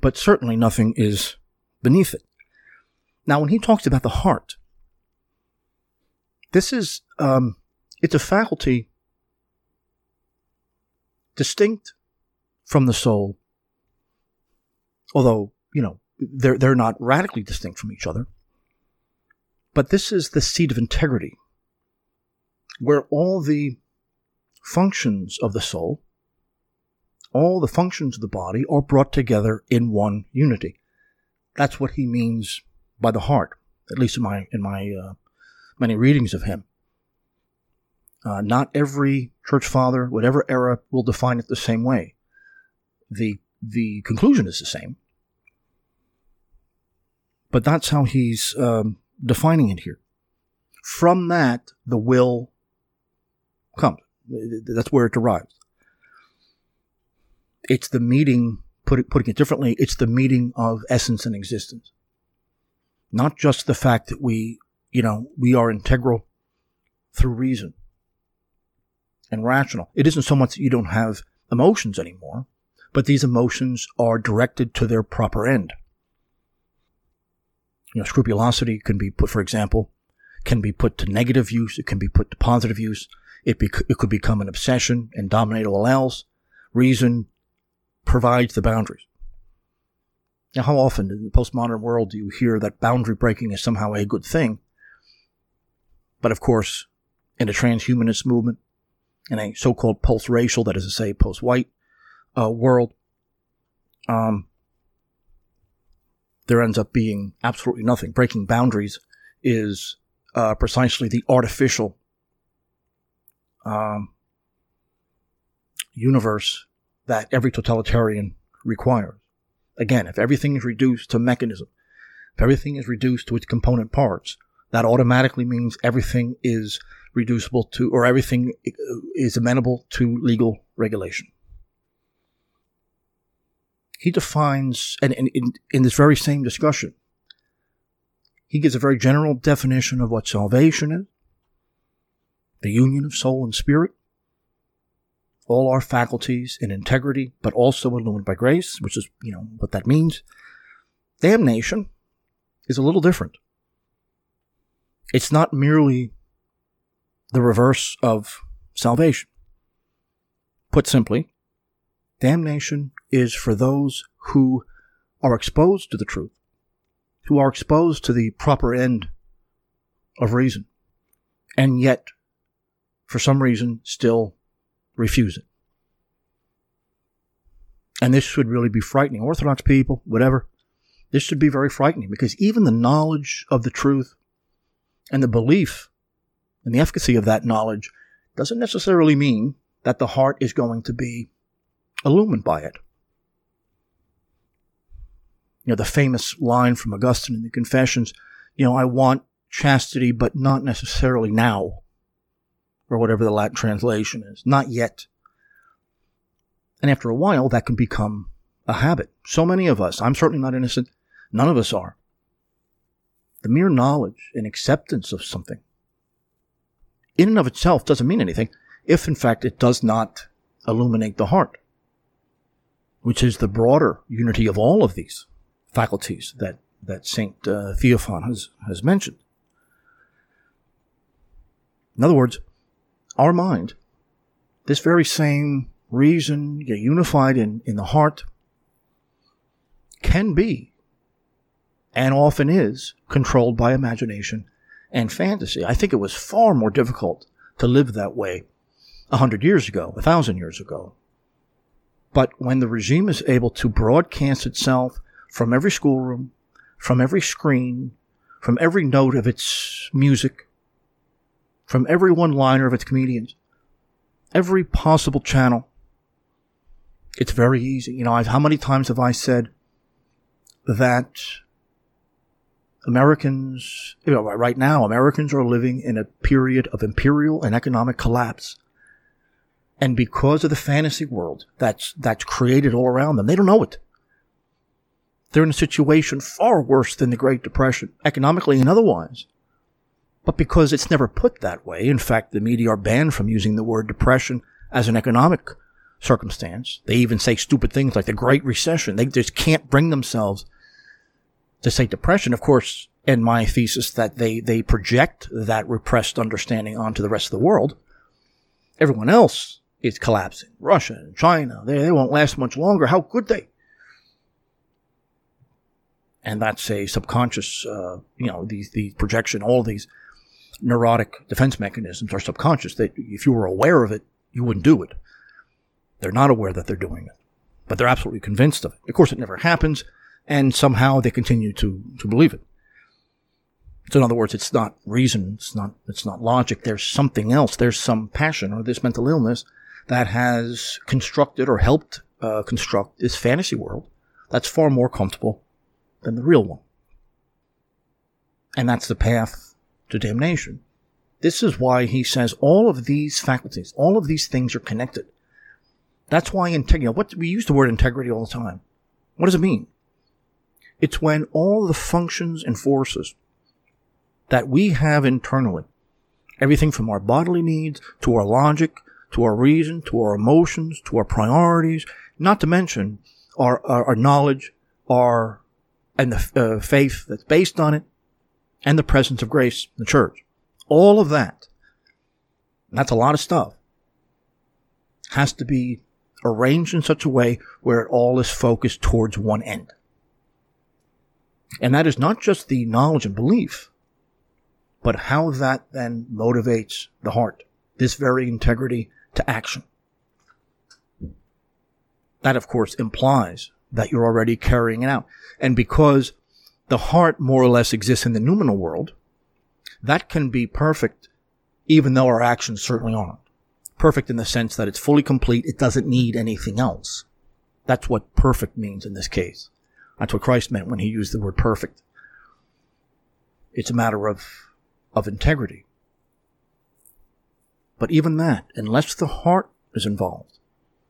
but certainly nothing is beneath it. Now, when he talks about the heart, this is, um, it's a faculty distinct from the soul, although, you know, they're, they're not radically distinct from each other. But this is the seat of integrity, where all the functions of the soul, all the functions of the body are brought together in one unity. That's what he means by the heart, at least in my in my uh, many readings of him. Uh, not every church father, whatever era, will define it the same way. The the conclusion is the same, but that's how he's um, defining it here. From that, the will comes. That's where it derives. It's the meeting, put it, putting it differently, it's the meeting of essence and existence. Not just the fact that we, you know, we are integral through reason and rational. It isn't so much that you don't have emotions anymore, but these emotions are directed to their proper end. You know, scrupulosity can be put, for example, can be put to negative use. It can be put to positive use. It, bec- it could become an obsession and dominate all else. Reason provides the boundaries. Now, how often in the postmodern world do you hear that boundary breaking is somehow a good thing? But of course, in the transhumanist movement, in a so-called post-racial, that is to say, post-white uh, world, um, there ends up being absolutely nothing. Breaking boundaries is uh, precisely the artificial um, universe that every totalitarian requires. Again, if everything is reduced to mechanism, if everything is reduced to its component parts, that automatically means everything is reducible to, or everything is amenable to legal regulation. He defines, and in, in, this very same discussion, he gives a very general definition of what salvation is, the union of soul and spirit, all our faculties in integrity, but also illumined by grace, which is, you know, what that means. Damnation is a little different. It's not merely the reverse of salvation. Put simply, damnation is for those who are exposed to the truth, who are exposed to the proper end of reason, and yet, for some reason, still refuse it. And this should really be frightening. Orthodox people, whatever, this should be very frightening because even the knowledge of the truth and the belief and the efficacy of that knowledge doesn't necessarily mean that the heart is going to be illumined by it. You know, the famous line from Augustine in the Confessions, you know, I want chastity, but not necessarily now, or whatever the Latin translation is, not yet. And after a while, that can become a habit. So many of us, I'm certainly not innocent, none of us are. The mere knowledge and acceptance of something in and of itself doesn't mean anything if in fact it does not illuminate the heart, which is the broader unity of all of these faculties that, that St. Uh, Theophan has, has mentioned. In other words, our mind, this very same reason unified in, in the heart, can be and often is controlled by imagination and fantasy. I think it was far more difficult to live that way a hundred years ago, a thousand years ago. But when the regime is able to broadcast itself from every schoolroom, from every screen, from every note of its music, from every one liner of its comedians, every possible channel, it's very easy. You know, I've, how many times have I said that Americans, you know, right now, Americans are living in a period of imperial and economic collapse. And because of the fantasy world that's, that's created all around them, they don't know it. They're in a situation far worse than the Great Depression, economically and otherwise. But because it's never put that way, in fact, the media are banned from using the word depression as an economic circumstance. They even say stupid things like the Great Recession. They just can't bring themselves to say depression. Of course, in my thesis that they, they project that repressed understanding onto the rest of the world. Everyone else is collapsing. Russia and China, they, they won't last much longer. How could they? And that's a subconscious, uh, you know, these, the projection, all these neurotic defense mechanisms are subconscious. That if you were aware of it, you wouldn't do it. They're not aware that they're doing it, but they're absolutely convinced of it. Of course, it never happens, and somehow they continue to, to believe it. So in other words, it's not reason, it's not, it's not logic. There's something else. There's some passion or this mental illness that has constructed or helped uh, construct this fantasy world that's far more comfortable than the real one. And that's the path to damnation. This is why he says all of these faculties, all of these things are connected. That's why integrity, what we use the word integrity all the time. What does it mean? It's when all the functions and forces that we have internally, everything from our bodily needs to our logic, to our reason, to our emotions, to our priorities, not to mention our, our, our knowledge, our, and the uh, faith that's based on it, and the presence of grace in the church. All of that, that's a lot of stuff, has to be arranged in such a way where it all is focused towards one end. And that is not just the knowledge and belief, but how that then motivates the heart, this very integrity to action. That, of course, implies that you're already carrying it out. And because the heart more or less exists in the noumenal world, that can be perfect, even though our actions certainly aren't. Perfect in the sense that it's fully complete. It doesn't need anything else. That's what perfect means in this case. That's what Christ meant when he used the word perfect. It's a matter of, of integrity. But even that, unless the heart is involved,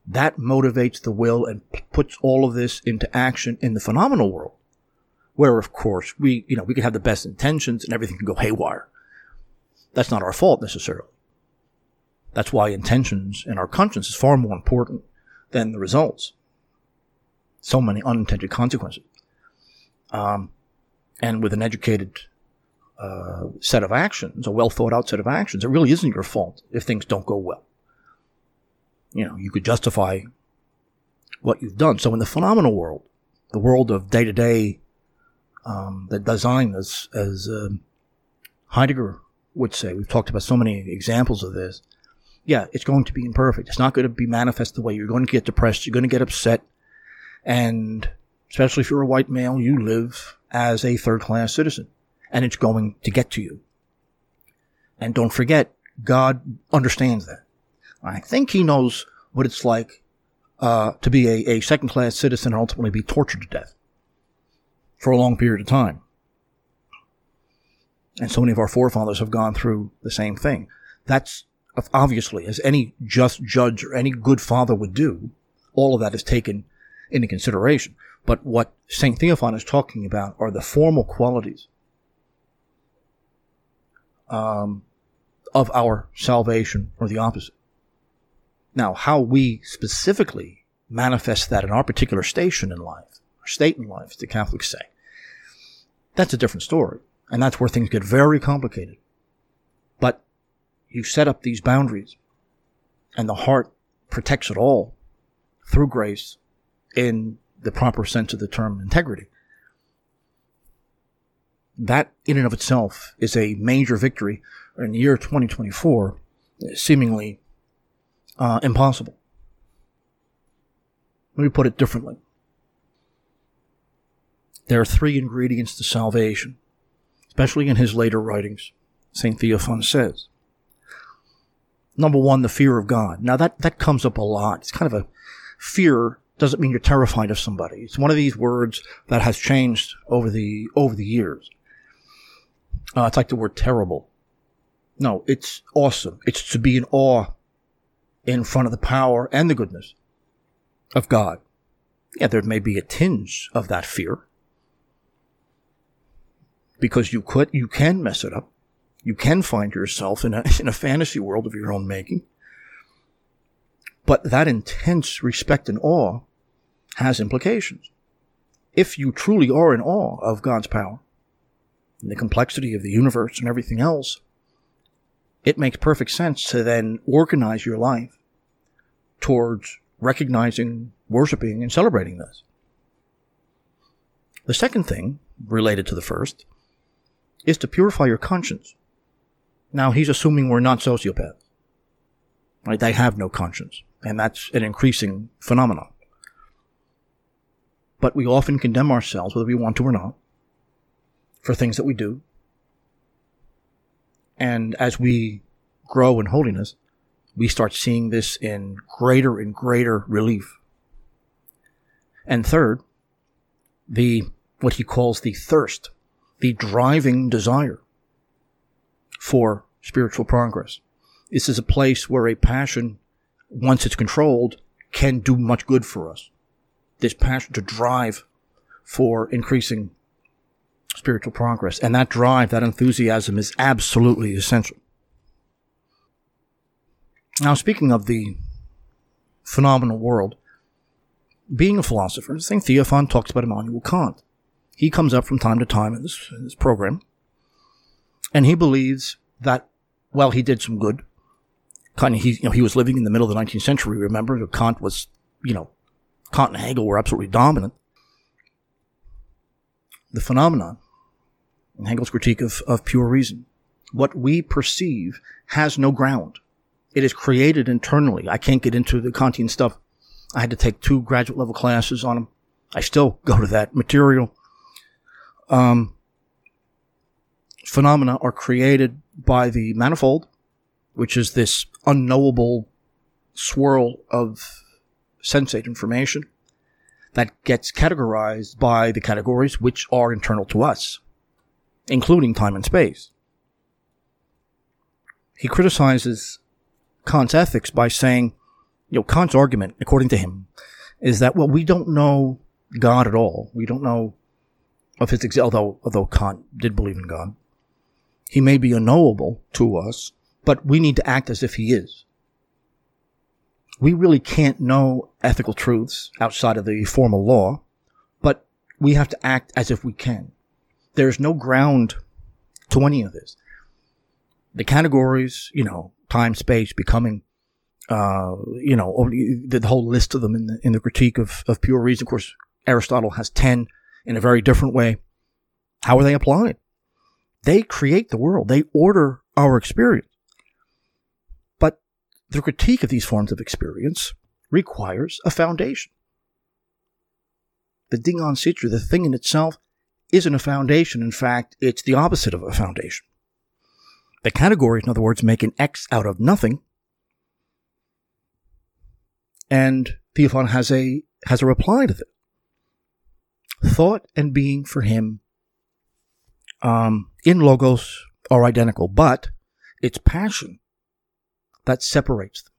that motivates the will and p- puts all of this into action in the phenomenal world where of course we, you know, we could have the best intentions and everything can go haywire. That's not our fault necessarily. That's why intentions and our conscience is far more important than the results. So many unintended consequences. Um, and with an educated uh, set of actions, a well thought out set of actions, it really isn't your fault if things don't go well. You know, you could justify what you've done. So in the phenomenal world, the world of day to day the Dasein, as as um, Heidegger would say. We've talked about so many examples of this. Yeah, it's going to be imperfect. It's not going to be manifest the way you're going to get depressed. You're going to get upset, and especially if you're a white male, you live as a third class citizen, and it's going to get to you. And don't forget, God understands that. I think He knows what it's like uh, to be a, a second class citizen and ultimately be tortured to death for a long period of time. And so many of our forefathers have gone through the same thing. That's obviously, as any just judge or any good father would do, all of that is taken into consideration. But what St. Theophan is talking about are the formal qualities um, of our salvation or the opposite. Now, how we specifically manifest that in our particular station in life, or state in life, as the Catholics say, that's a different story. And that's where things get very complicated. But you set up these boundaries and the heart protects it all through grace in the proper sense of the term integrity. That in and of itself is a major victory in the year 2024, seemingly uh, impossible. Let me put it differently. There are three ingredients to salvation, especially in his later writings, St. Theophan says. Number one, the fear of God. Now that, that comes up a lot. It's kind of a fear doesn't mean you're terrified of somebody. It's one of these words that has changed over the, over the years. Uh, it's like the word terrible. No, it's awesome. It's to be in awe in front of the power and the goodness of God. Yeah, there may be a tinge of that fear, because you could, you can mess it up. You can find yourself in a, *laughs* in a fantasy world of your own making. But that intense respect and awe has implications. If you truly are in awe of God's power and the complexity of the universe and everything else, it makes perfect sense to then organize your life towards recognizing, worshiping, and celebrating this. The second thing, related to the first, is to purify your conscience. Now, he's assuming we're not sociopaths. Right? They have no conscience. And that's an increasing phenomenon. But we often condemn ourselves, whether we want to or not, for things that we do. And as we grow in holiness, we start seeing this in greater and greater relief. And third, the what he calls the thirst, the driving desire for spiritual progress. This is a place where a passion, once it's controlled, can do much good for us. This passion to drive for increasing spiritual progress. And that drive, that enthusiasm is absolutely essential. Now, speaking of the phenomenal world, being a philosopher, I St. Theophan talks about Immanuel Kant. He comes up from time to time in this, in this program, and he believes that, well, he did some good. Kant, he, you know, he was living in the middle of the 19th century, remember? Kant was, you know, Kant and Hegel were absolutely dominant. The phenomenon in Hegel's critique of, of pure reason, what we perceive has no ground. It is created internally. I can't get into the Kantian stuff. I had to take two graduate level classes on them. I still go to that material. Um, phenomena are created by the manifold, which is this unknowable swirl of sensate information that gets categorized by the categories which are internal to us, including time and space. He criticizes Kant's ethics by saying, you know, Kant's argument, according to him, is that, well, we don't know God at all. We don't know of his, existence, although, although Kant did believe in God. He may be unknowable to us, but we need to act as if he is. We really can't know ethical truths outside of the formal law, but we have to act as if we can. There's no ground to any of this. The categories, you know, time, space, becoming, uh, you know, the, whole list of them in the, in the critique of, of pure reason. Of course, Aristotle has 10 in a very different way. How are they applied? They create the world. They order our experience. But the critique of these forms of experience requires a foundation. The Ding an sich, the thing in itself, isn't a foundation. In fact, it's the opposite of a foundation. The categories, in other words, make an X out of nothing. And Theophan has a has a reply to this. Thought and being for him um, in logos are identical, but it's passion that separates them.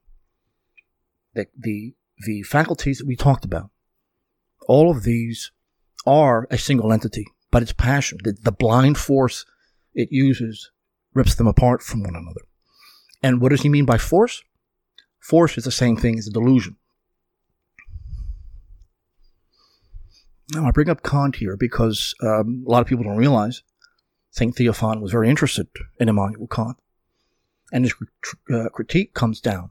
The, the, the faculties that we talked about, all of these are a single entity, but it's passion. The, the blind force it uses rips them apart from one another. And what does he mean by force? Force is the same thing as a delusion. Now, I bring up Kant here because um, a lot of people don't realize St. Theophan was very interested in Immanuel Kant. And his uh, critique comes down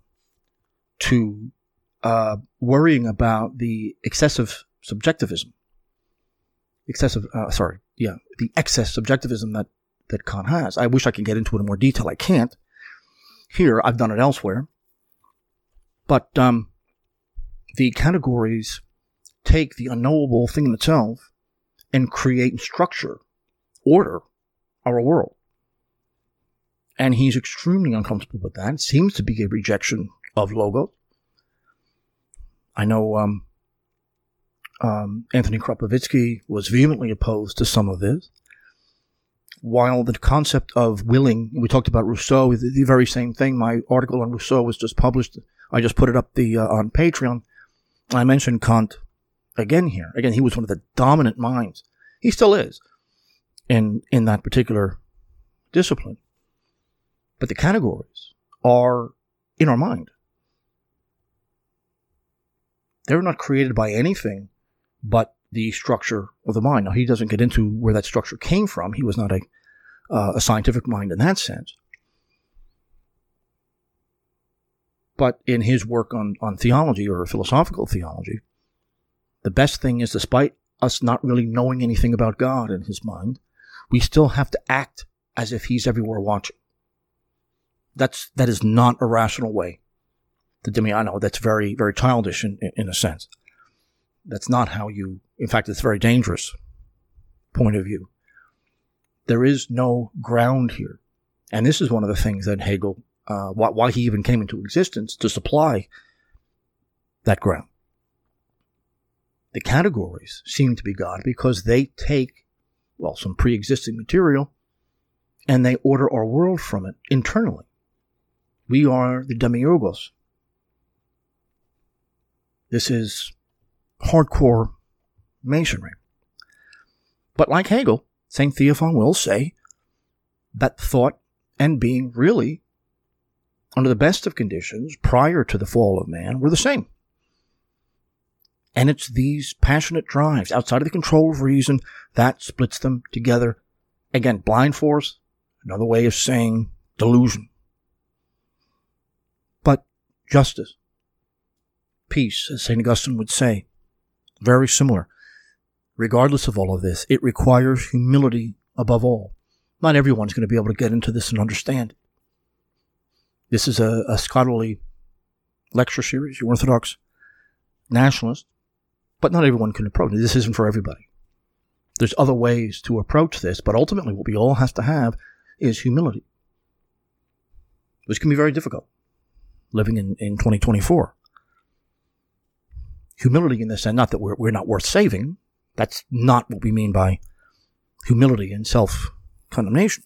to uh, worrying about the excessive subjectivism. Excessive, uh, sorry, yeah, the excess subjectivism that that Kant has. I wish I could get into it in more detail. I can't. Here, I've done it elsewhere. But um, the categories take the unknowable thing in itself and create and structure, order our world. And he's extremely uncomfortable with that. It seems to be a rejection of logos. I know um, um, Anthony Khrapovitsky was vehemently opposed to some of this while the concept of willing, we talked about Rousseau, the very same thing. My article on Rousseau was just published. I just put it up the uh, on Patreon. I mentioned Kant again here. Again, he was one of the dominant minds. He still is in in that particular discipline. But the categories are in our mind. They're not created by anything but the structure of the mind. Now, he doesn't get into where that structure came from. He was not a, uh, a scientific mind in that sense. But in his work on, on theology or philosophical theology, the best thing is, despite us not really knowing anything about God in his mind, we still have to act as if he's everywhere watching. That's, that is not a rational way the Demiano, that's very, very childish in, in a sense. That's not how you, in fact, it's a very dangerous point of view. There is no ground here. And this is one of the things that Hegel, uh, why, why he even came into existence to supply that ground. The categories seem to be God because they take, well, some pre existing material and they order our world from it internally. We are the demiurgos. This is hardcore masonry. But like Hegel, St. Theophan will say that thought and being really, under the best of conditions, prior to the fall of man, were the same. And it's these passionate drives outside of the control of reason that splits them together. Again, blind force, another way of saying delusion. But justice, peace, as St. Augustine would say, very similar. Regardless of all of this, it requires humility above all. Not everyone's going to be able to get into this and understand. It. This is a, a scholarly lecture series, you Orthodox nationalist, but not everyone can approach it. This isn't for everybody. There's other ways to approach this, but ultimately what we all have to have is humility, which can be very difficult living in, in 2024. Humility in the sense, not that we're, we're not worth saving. That's not what we mean by humility and self condemnation.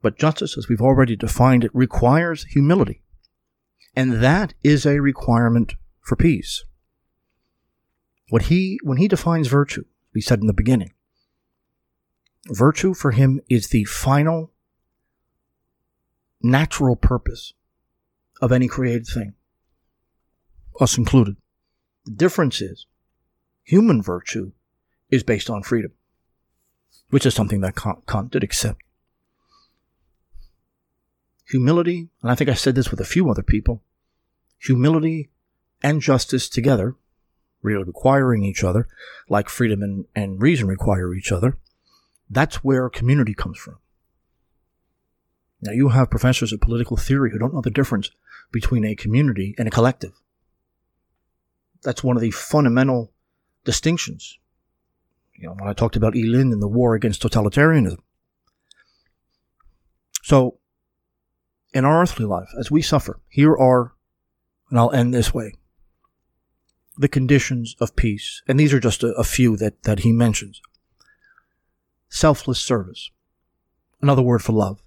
But justice, as we've already defined it, requires humility. And that is a requirement for peace. What he, when he defines virtue, we said in the beginning, virtue for him is the final natural purpose of any created thing, us included. The difference is human virtue is based on freedom, which is something that Kant, Kant did accept. Humility, and I think I said this with a few other people, humility and justice together, really requiring each other, like freedom and, and reason require each other, that's where community comes from. Now, you have professors of political theory who don't know the difference between a community and a collective. That's one of the fundamental distinctions. You know, when I talked about Ilyin and the war against totalitarianism. So, in our earthly life, as we suffer, here are, and I'll end this way, the conditions of peace. And these are just a, a few that, that he mentions selfless service, another word for love,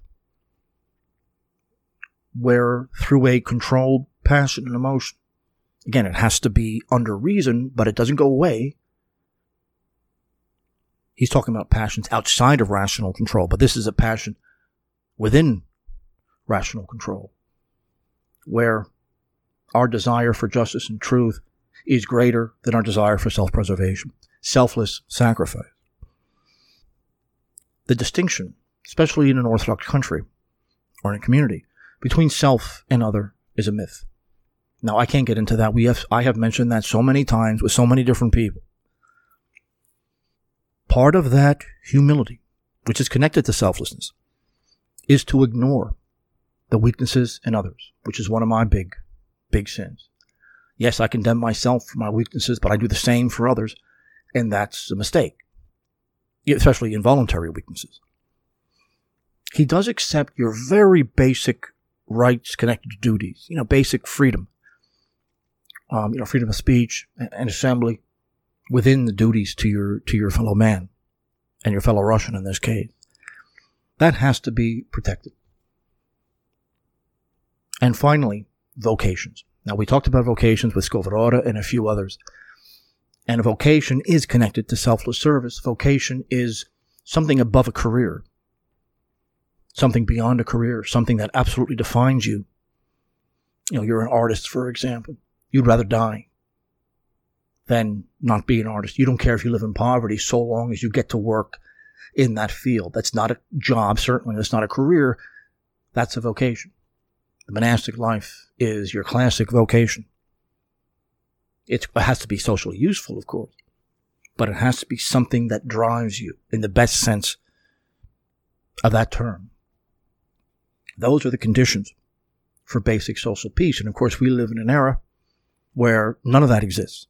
where through a controlled passion and emotion, again, it has to be under reason, but it doesn't go away. He's talking about passions outside of rational control, but this is a passion within rational control, where our desire for justice and truth is greater than our desire for self preservation, selfless sacrifice the distinction, especially in an Orthodox country or in a community, between self and other is a myth. Now, I can't get into that. We have, I have mentioned that so many times with so many different people. Part of that humility, which is connected to selflessness, is to ignore the weaknesses in others, which is one of my big, big sins. Yes, I condemn myself for my weaknesses, but I do the same for others, and that's a mistake especially involuntary weaknesses. He does accept your very basic rights connected to duties, you know, basic freedom, um, you know, freedom of speech and assembly within the duties to your, to your fellow man and your fellow Russian in this case. That has to be protected. And finally, vocations. Now, we talked about vocations with Skovoroda and a few others. And a vocation is connected to selfless service. Vocation is something above a career, something beyond a career, something that absolutely defines you. You know, you're an artist, for example. You'd rather die than not be an artist. You don't care if you live in poverty so long as you get to work in that field. That's not a job, certainly. That's not a career. That's a vocation. The monastic life is your classic vocation. It has to be socially useful, of course, but it has to be something that drives you in the best sense of that term. Those are the conditions for basic social peace. And of course, we live in an era where none of that exists,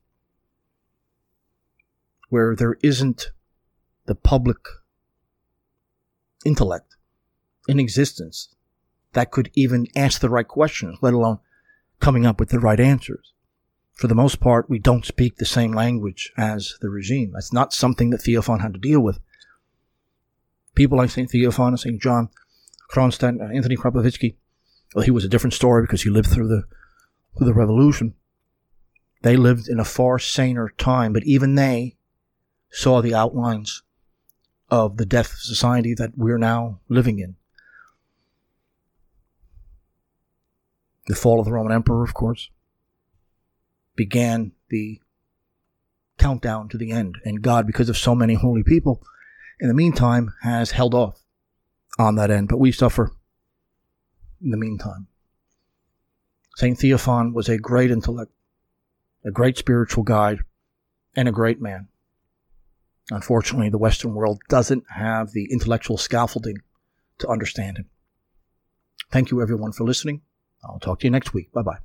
where there isn't the public intellect in existence that could even ask the right questions, let alone coming up with the right answers. For the most part, we don't speak the same language as the regime. That's not something that Theophan had to deal with. People like St. Theophan, St. John, Kronstadt, uh, Anthony Khrapovitsky, well, he was a different story because he lived through the, through the revolution. They lived in a far saner time, but even they saw the outlines of the death society that we're now living in. The fall of the Roman Emperor, of course, began the countdown to the end. And God, because of so many holy people, in the meantime, has held off on that end. But we suffer in the meantime. St. Theophan was a great intellect, a great spiritual guide, and a great man. Unfortunately, the Western world doesn't have the intellectual scaffolding to understand him. Thank you, everyone, for listening. I'll talk to you next week. Bye bye.